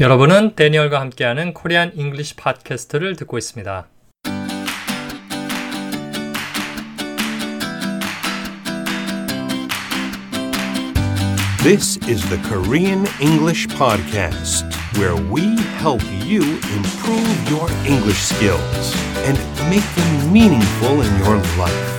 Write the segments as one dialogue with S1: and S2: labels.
S1: 여러분은 데니얼과 함께하는 코리안 잉글리시 팟캐스트를 듣고 있습니다.
S2: This is the Korean English Podcast, where we help you improve your English skills and make them meaningful in your life.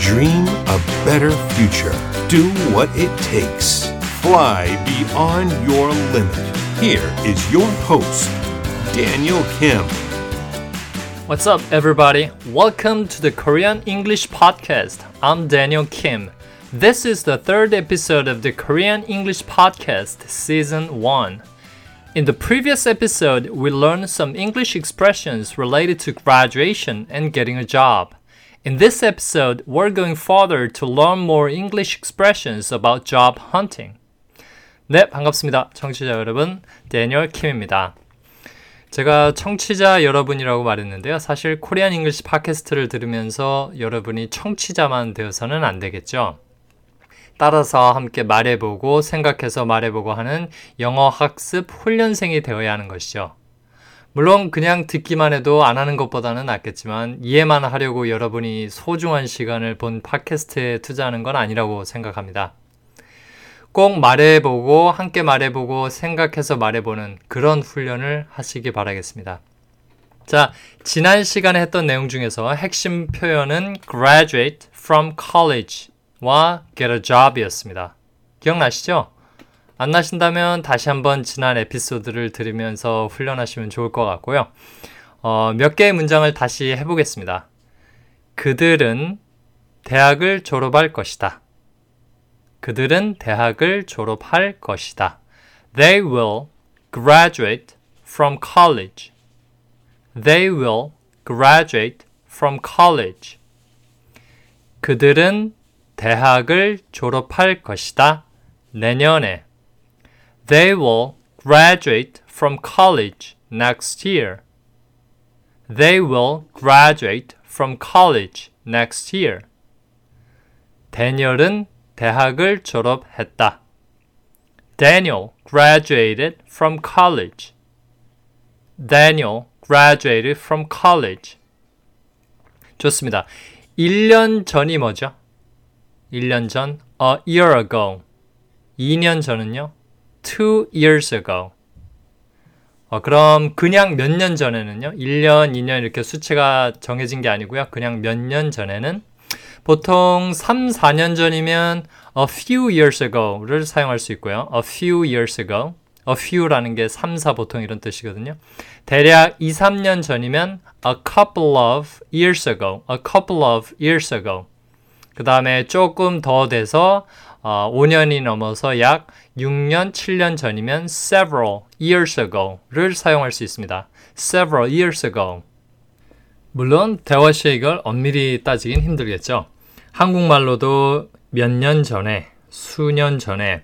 S2: Dream a better future. Do what it takes. Fly beyond your limit. Here is your host, Daniel Kim.
S1: What's up, everybody? Welcome to the Korean English Podcast. I'm Daniel Kim. This is the third episode of the Korean English Podcast, Season 1. In the previous episode, we learned some English expressions related to graduation and getting a job. In this episode, we're going further to learn more English expressions about job hunting. 네, 반갑습니다. 청취자 여러분, 데니얼 킴입니다. 제가 청취자 여러분이라고 말했는데요. 사실 Korean English 팟캐스트를 들으면서 여러분이 청취자만 되어서는 안 되겠죠. 따라서 함께 말해보고 생각해서 말해보고 하는 영어 학습 훈련생이 되어야 하는 것이죠. 물론 그냥 듣기만 해도 안 하는 것보다는 낫겠지만 이해만 하려고 여러분이 소중한 시간을 본 팟캐스트에 투자하는 건 아니라고 생각합니다. 꼭 말해보고 함께 말해보고 생각해서 말해보는 그런 훈련을 하시기 바라겠습니다. 자, 지난 시간에 했던 내용 중에서 핵심 표현은 graduate from college 와 get a job이었습니다. 기억나시죠? 안 나신다면 다시 한번 지난 에피소드를 들으면서 훈련하시면 좋을 것 같고요. 어, 몇 개의 문장을 다시 해보겠습니다. 그들은 대학을 졸업할 것이다. 그들은 대학을 졸업할 것이다. They will graduate from college. They will graduate from college. 그들은 대학을 졸업할 것이다. 내년에. They will graduate from college next year. They will graduate from college next year. 데니얼은 대학을 졸업했다. Daniel graduated from college. Daniel graduated from college. 좋습니다. 1년 전이 뭐죠? 1년 전, a year ago. 2년 전은요, two years ago. 어, 그럼 그냥 몇 년 전에는요, 1년, 2년 이렇게 수치가 정해진 게 아니고요. 그냥 몇 년 전에는 보통 3, 4년 전이면 a few years ago를 사용할 수 있고요. a few years ago. a few라는 게 3, 4 보통 이런 뜻이거든요. 대략 2, 3년 전이면 a couple of years ago. a couple of years ago. 그 다음에 조금 더 돼서 어, 5년이 넘어서 약 6년, 7년 전이면 several years ago를 사용할 수 있습니다. several years ago. 물론 대화 시에 이걸 엄밀히 따지긴 힘들겠죠. 한국말로도 몇 년 전에, 수년 전에,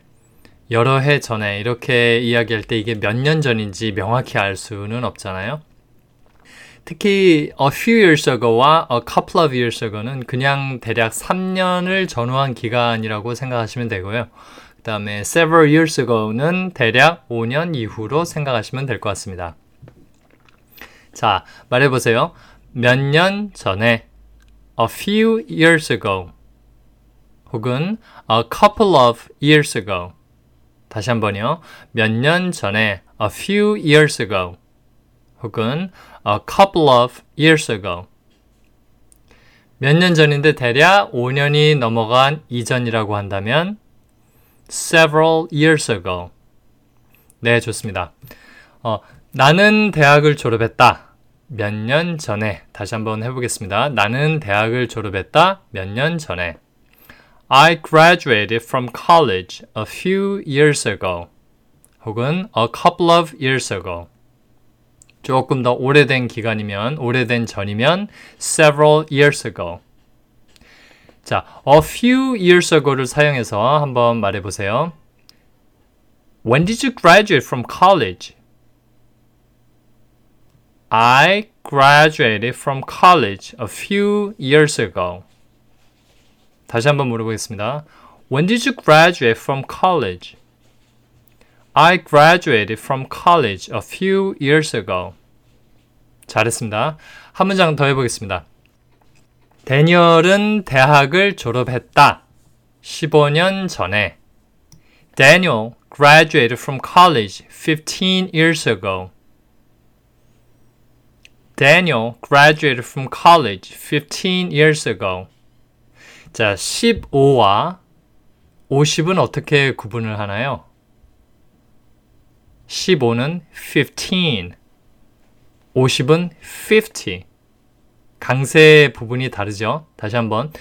S1: 여러 해 전에 이렇게 이야기할 때 이게 몇 년 전인지 명확히 알 수는 없잖아요. 특히 a few years ago와 a couple of years ago는 그냥 대략 3년을 전후한 기간이라고 생각하시면 되고요. 그 다음에 several years ago는 대략 5년 이후로 생각하시면 될 것 같습니다. 자, 말해보세요. 몇 년 전에 a few years ago 혹은 a couple of years ago 다시 한번요. 몇 년 전에 a few years ago 혹은 a couple of years ago. 몇 년 전인데 대략 5년이 넘어간 이전이라고 한다면 several years ago. 네, 좋습니다. 어, 나는 대학을 졸업했다. 몇 년 전에. 다시 한번 해보겠습니다. 나는 대학을 졸업했다. 몇 년 전에. I graduated from college a few years ago. 혹은 a couple of years ago. 조금 더 오래된 기간이면, 오래된 전이면 several years ago. 자, a few years ago를 사용해서 한번 말해 보세요. When did you graduate from college? I graduated from college a few years ago. 다시 한번 물어보겠습니다. When did you graduate from college? I graduated from college a few years ago. 잘했습니다. 한 문장 더 해보겠습니다. 데니얼은 대학을 졸업했다. 15년 전에. Daniel graduated from college 15 years ago. Daniel graduated from college 15 years ago. 자, 15와 50은 어떻게 구분을 하나요? 15는 15, 50은 50. 강세 부분이 다르죠? 다시 한번.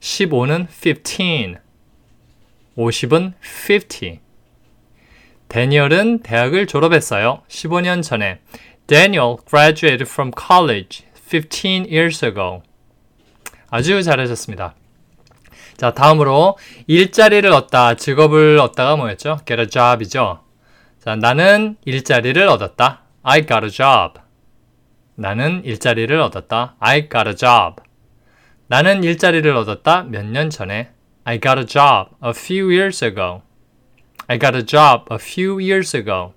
S1: 15는 15, 50은 50. 데니얼은 대학을 졸업했어요. 15년 전에. Daniel graduated from college 15 years ago. 아주 잘하셨습니다. 자, 다음으로 일자리를 얻다, 직업을 얻다가 뭐였죠? get a job이죠. 자, 나는 일자리를 얻었다. I got a job. 나는 일자리를 얻었다. I got a job. 나는 일자리를 얻었다. 몇 년 전에. I got a job a few years ago. I got a job a few years ago.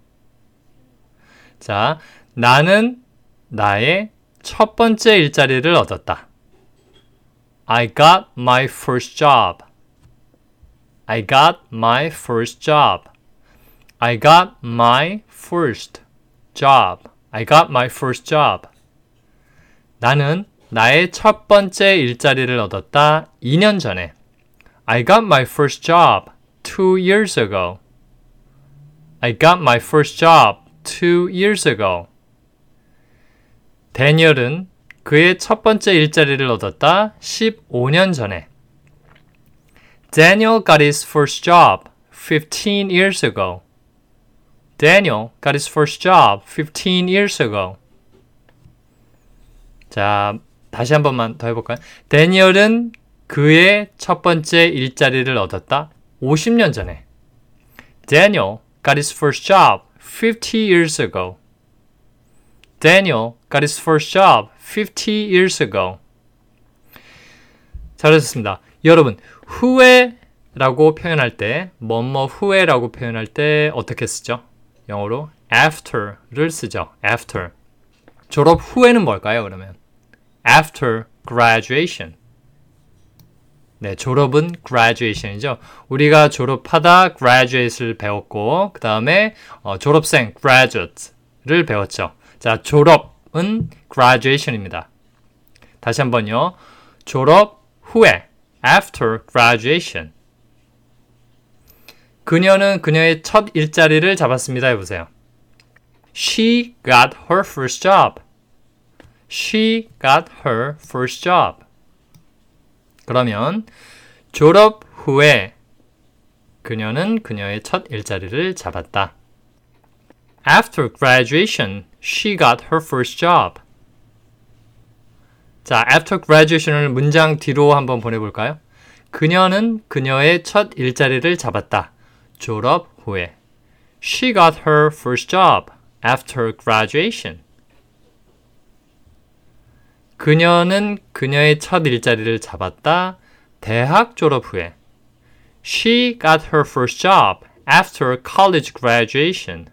S1: 자, 나는 나의 첫 번째 일자리를 얻었다. I got my first job. I got my first job. I got my first job. I got my first job. 나는 나의 첫 번째 일자리를 얻었다 2년 전에. I got my first job two years ago. I got my first job two years ago. 데니얼은 그의 첫 번째 일자리를 얻었다 15년 전에. Daniel got his first job 15 years ago. Daniel got his first job 15 years ago. 자, 다시 한 번만 더 해볼까요? 데니얼은 그의 첫 번째 일자리를 얻었다 50년 전에. Daniel got his first job 50 years ago. Daniel got his first job 50 years ago. 잘하셨습니다. 여러분, 후회라고 표현할 때, 뭐뭐 후회라고 표현할 때 어떻게 쓰죠? 영어로 after를 쓰죠. after. 졸업 후에는 뭘까요, 그러면? after graduation. 네, 졸업은 graduation이죠. 우리가 졸업하다 graduate를 배웠고, 그 다음에 어, 졸업생 graduate를 배웠죠. 자, 졸업 은 graduation입니다. 다시 한번요. 졸업 후에 after graduation. 그녀는 그녀의 첫 일자리를 잡았습니다. 해보세요. She got her first job. She got her first job. 그러면 졸업 후에 그녀는 그녀의 첫 일자리를 잡았다. After graduation, she got her first job. 자, after graduation을 문장 뒤로 한번 보내볼까요? 그녀는 그녀의 첫 일자리를 잡았다. 졸업 후에. She got her first job after graduation. 그녀는 그녀의 첫 일자리를 잡았다. 대학 졸업 후에. She got her first job after college graduation.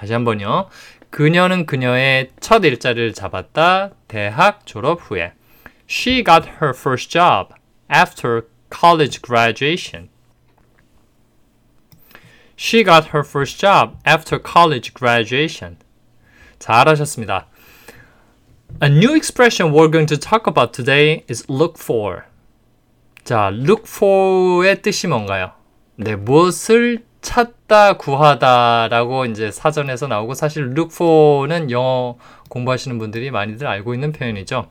S1: 다시 한번요. 그녀는 그녀의 첫 일자리를 잡았다. 대학 졸업 후에. She got her first job after college graduation. She got her first job after college graduation. 잘하셨습니다. A new expression we're going to talk about today is look for. 자, look for의 뜻이 뭔가요? 네, 무엇을 찾다, 구하다라고 이제 사전에서 나오고 사실 look for는 영어 공부하시는 분들이 많이들 알고 있는 표현이죠.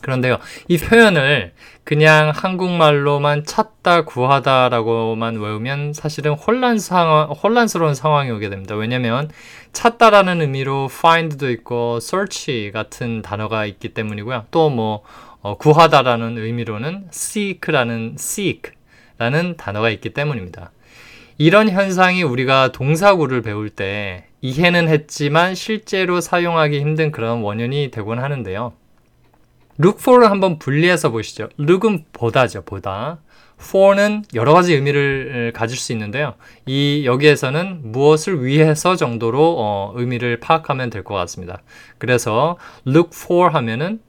S1: 그런데요, 이 표현을 그냥 한국말로만 찾다, 구하다라고만 외우면 사실은 혼란 상황, 혼란스러운 상황이 오게 됩니다. 왜냐면 찾다라는 의미로 find도 있고 search 같은 단어가 있기 때문이고요. 또뭐 어, 구하다라는 의미로는 seek라는 seek라는 단어가 있기 때문입니다. 이런 현상이 우리가 동사구를 배울 때 이해는 했지만 실제로 사용하기 힘든 그런 원인이 되곤 하는데요. look for를 한번 분리해서 보시죠. look은 보다죠, 보다. for는 여러 가지 의미를 가질 수 있는데요. 이 여기에서는 무엇을 위해서 정도로 어, 의미를 파악하면 될 것 같습니다. 그래서 look for 하면은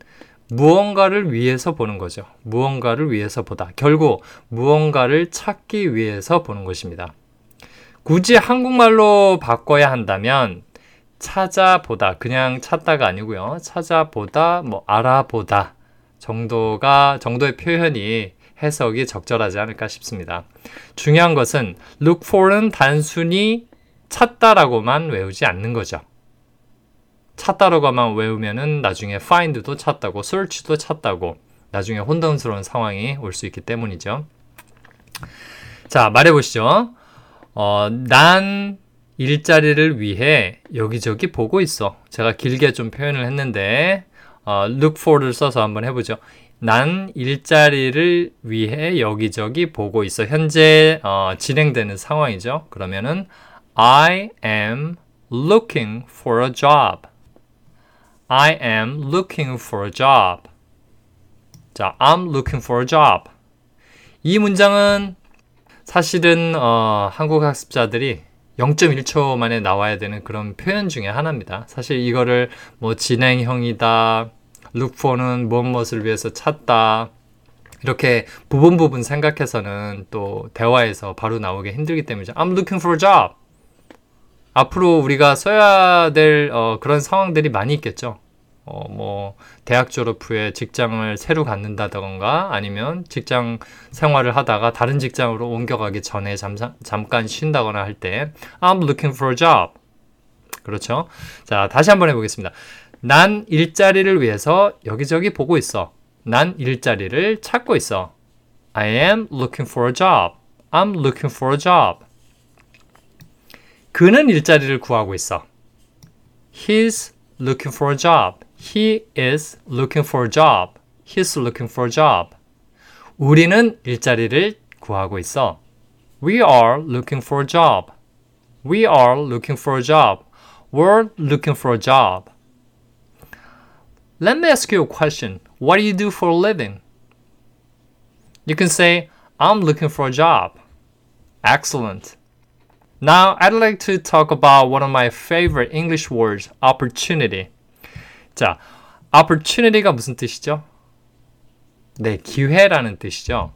S1: 무언가를 위해서 보는 거죠. 무언가를 위해서 보다. 결국 무언가를 찾기 위해서 보는 것입니다. 굳이 한국말로 바꿔야 한다면 찾아보다 그냥 찾다가 아니고요. 찾아보다 뭐 알아보다 정도가 정도의 표현이 해석이 적절하지 않을까 싶습니다. 중요한 것은 look for는 단순히 찾다라고만 외우지 않는 거죠. 찾다라고만 외우면은 나중에 find도 찾다고 search도 찾다고 나중에 혼돈스러운 상황이 올 수 있기 때문이죠. 자, 말해 보시죠. 어, 난 일자리를 위해 여기저기 보고 있어. 제가 길게 좀 표현을 했는데 어, look for를 써서 한번 해보죠. 난 일자리를 위해 여기저기 보고 있어. 현재 어, 진행되는 상황이죠. 그러면은 I am looking for a job. I am looking for a job. 자, I'm looking for a job. 이 문장은 사실은 어, 한국 학습자들이 0.1초 만에 나와야 되는 그런 표현 중에 하나입니다. 사실 이거를 뭐 진행형이다, look for는 무엇 무엇을 위해서 찾다, 이렇게 부분 부분 생각해서는 또 대화에서 바로 나오기 힘들기 때문이죠. I'm looking for a job. 앞으로 우리가 써야 될 어, 그런 상황들이 많이 있겠죠. 어, 뭐 대학 졸업 후에 직장을 새로 갖는다던가 아니면 직장 생활을 하다가 다른 직장으로 옮겨가기 전에 잠깐, 잠깐 쉰다거나 할 때 I'm looking for a job. 그렇죠? 자, 다시 한번 해 보겠습니다. 난 일자리를 위해서 여기저기 보고 있어. 난 일자리를 찾고 있어. I am looking for a job. I'm looking for a job. 그는 일자리를 구하고 있어. He's looking for a job. He is looking for a job. He's looking for a job. 우리는 일자리를 구하고 있어. We are looking for a job. We are looking for a job. We're looking for a job. Let me ask you a question. What do you do for a living? You can say, I'm looking for a job. Excellent. Now, I'd like to talk about one of my favorite English words, opportunity. 자, opportunity가 무슨 뜻이죠? 네, 기회라는 뜻이죠.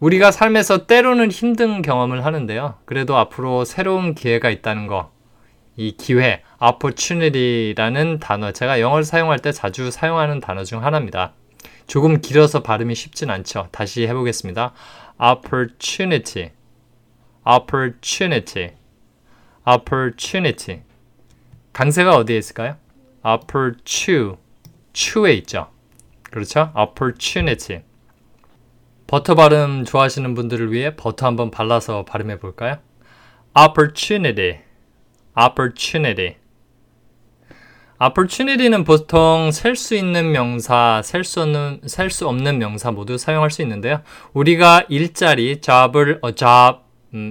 S1: 우리가 삶에서 때로는 힘든 경험을 하는데요. 그래도 앞으로 새로운 기회가 있다는 거. 이 기회, opportunity라는 단어, 제가 영어를 사용할 때 자주 사용하는 단어 중 하나입니다. 조금 길어서 발음이 쉽진 않죠. 다시 해보겠습니다. opportunity, opportunity, opportunity. 강세가 어디에 있을까요? Opportune, 추에 있죠. 그렇죠? opportunity. 버터 발음 좋아하시는 분들을 위해 버터 한번 발라서 발음해 볼까요? opportunity, opportunity. opportunity는 보통 셀 수 있는 명사, 셀 수 없는, 셀 수 없는 명사 모두 사용할 수 있는데요. 우리가 일자리, job을 a job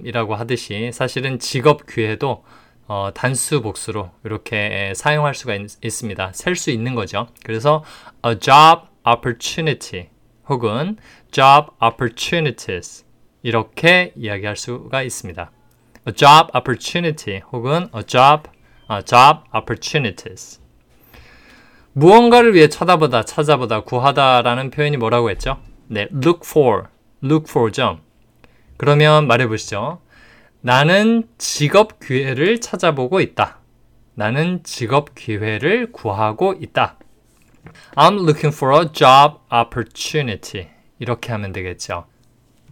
S1: 이라고 하듯이 사실은 직업 기회도 어, 단수 복수로 이렇게 사용할 수가 있, 습니다 셀 수 있는 거죠. 그래서 a job opportunity 혹은 job opportunities 이렇게 이야기할 수가 있습니다. a job opportunity 혹은 a job uh, job opportunities 무언가를 위해 찾아보다, 찾아보다, 구하다라는 표현이 뭐라고 했죠? 네, look for, look for죠. 그러면 말해 보시죠. 나는 직업 기회를 찾아보고 있다. 나는 직업 기회를 구하고 있다. I'm looking for a job opportunity. 이렇게 하면 되겠죠.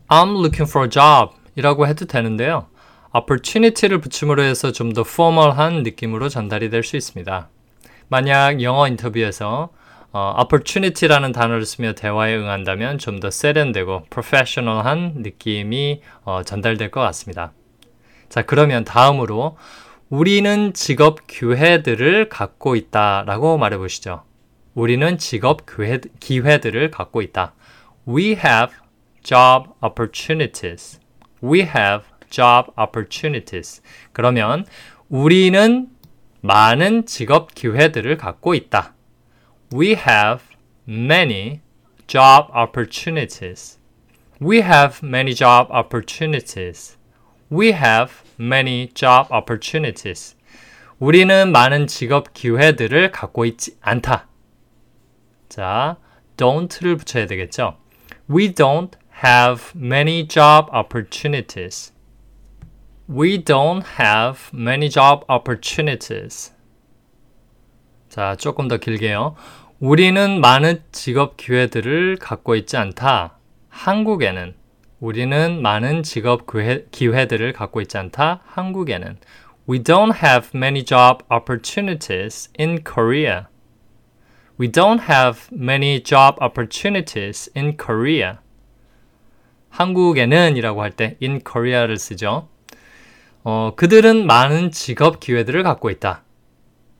S1: I'm looking for a job 이라고 해도 되는데요. opportunity를 붙임으로 해서 좀 더 포멀한 느낌으로 전달이 될 수 있습니다. 만약 영어 인터뷰에서 어, opportunity라는 단어를 쓰며 대화에 응한다면 좀 더 세련되고 프로페셔널한 느낌이 어, 전달될 것 같습니다. 자, 그러면 다음으로 우리는 직업 기회들을 갖고 있다라고 말해 보시죠. 우리는 직업 기회, 기회들을 갖고 있다. We have job opportunities. We have job opportunities. 그러면 우리는 많은 직업 기회들을 갖고 있다. We have many job opportunities. We have many job opportunities. We have many job opportunities. 우리는 많은 직업 기회들을 갖고 있지 않다. 자, don't를 붙여야 되겠죠. We don't have many job opportunities. We don't have many job opportunities. 자, 조금 더 길게요. 우리는 많은 직업 기회들을 갖고 있지 않다. 한국에는 우리는 많은 직업 기회, 기회 들을 갖고 있지 않다. 한국에는 We don't have many job opportunities in Korea. We don't have many job opportunities in Korea. 한국에는 이라고 할 때 in Korea를 쓰죠. 어, 그들은 많은 직업 기회들을 갖고 있다.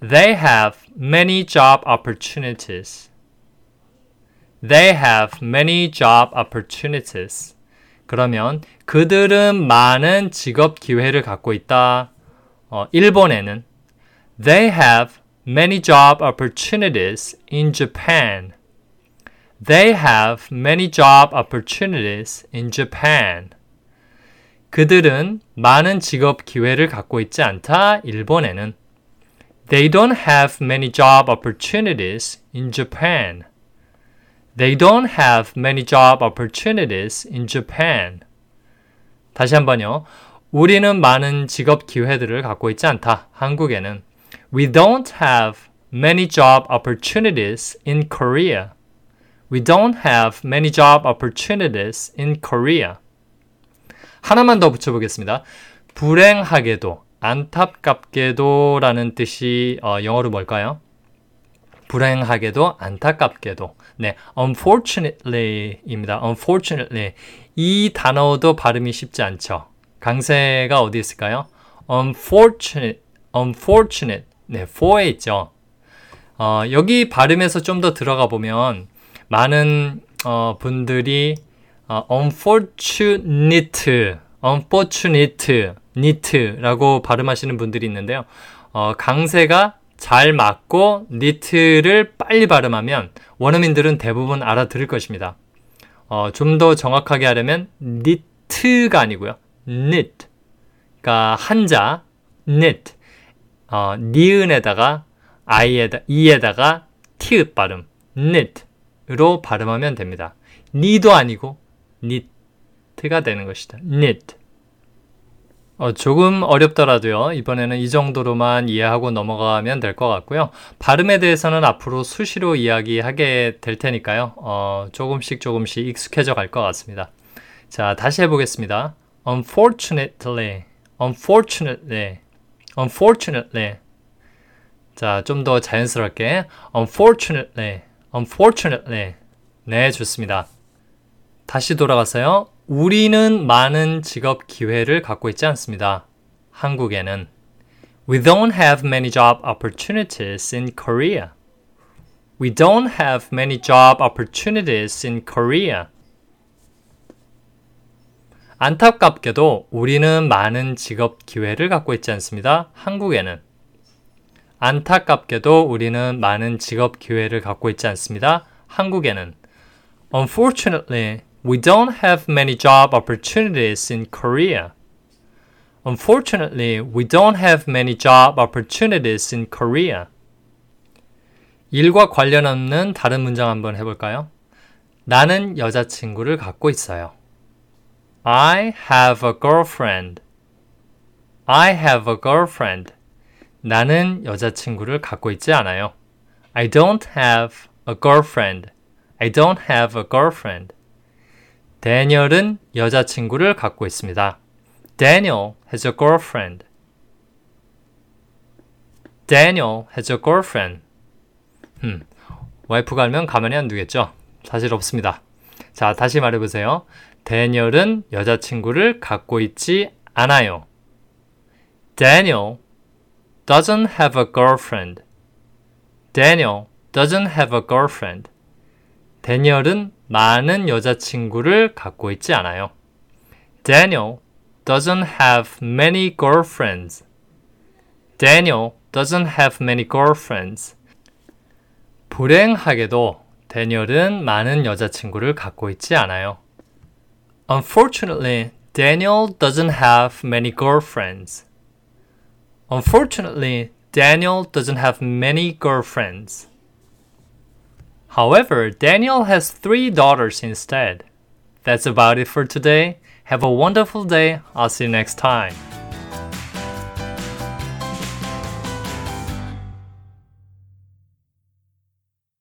S1: They have many job opportunities. They have many job opportunities. 그러면 그들은 많은 직업 기회를 갖고 있다. 어, 일본에는 They have many job opportunities in Japan. They have many job opportunities in Japan. 그들은 많은 직업 기회를 갖고 있지 않다. 일본에는 They don't have many job opportunities in Japan. They don't have many job opportunities in Japan. 다시 한번요. 우리는 많은 직업 기회들을 갖고 있지 않다. 한국에는 We don't have many job opportunities in Korea. We don't have many job opportunities in Korea. 하나만 더 붙여보겠습니다. 불행하게도, 안타깝게도 라는 뜻이 어, 영어로 뭘까요? 불행하게도, 안타깝게도. 네, unfortunately입니다. unfortunately. 이 단어도 발음이 쉽지 않죠. 강세가 어디 있을까요? unfortunate, unfortunate. 네, for에 있죠. 어, 여기 발음에서 좀 더 들어가 보면 많은 어, 분들이 어, unfortunate, unfortunate, neat라고 발음하시는 분들이 있는데요. 어, 강세가 잘 맞고 니트를 빨리 발음하면 원어민들은 대부분 알아들을 것입니다. 어, 좀 더 정확하게 하려면 니트가 아니고요. knit. 그러니까 한자 knit. 어, 니은에다가 i에다 이에다가 티읕 발음 knit로 발음하면 됩니다. 니도 아니고 knit가 되는 것이다. knit. 어, 조금 어렵더라도요. 이번에는 이 정도로만 이해하고 넘어가면 될 것 같고요. 발음에 대해서는 앞으로 수시로 이야기하게 될 테니까요. 어, 조금씩 조금씩 익숙해져 갈 것 같습니다. 자, 다시 해보겠습니다. Unfortunately, unfortunately, unfortunately. 자, 좀 더 자연스럽게. Unfortunately, unfortunately. 네, 좋습니다. 다시 돌아가서요. 우리는 많은 직업 기회를 갖고 있지 않습니다. 한국에는. We don't have many job opportunities in Korea. We don't have many job opportunities in Korea. 안타깝게도 우리는 많은 직업 기회를 갖고 있지 않습니다. 한국에는. 안타깝게도 우리는 많은 직업 기회를 갖고 있지 않습니다. 한국에는. Unfortunately, we don't have many job opportunities in Korea. Unfortunately, we don't have many job opportunities in Korea. 일과 관련 없는 다른 문장 한번 해볼까요? 나는 여자친구를 갖고 있어요. I have a girlfriend. I have a girlfriend. 나는 여자친구를 갖고 있지 않아요. I don't have a girlfriend. I don't have a girlfriend. 데니얼은 여자친구를 갖고 있습니다. Daniel has a girlfriend. Daniel has a girlfriend. 음, 와이프가 알면 가만히 안 두겠죠? 사실 없습니다. 자, 다시 말해보세요. 데니얼은 여자친구를 갖고 있지 않아요. Daniel doesn't have a girlfriend. Daniel doesn't have a girlfriend. 데니얼은 많은 여자친구를 갖고 있지 않아요. Daniel doesn't have many girlfriends. Daniel doesn't have many girlfriends. 불행하게도 데니얼은 많은 여자친구를 갖고 있지 않아요. Unfortunately, Daniel doesn't have many girlfriends. Unfortunately, Daniel doesn't have many girlfriends. However, Daniel has three daughters instead. That's about it for today. Have a wonderful day. I'll see you next time.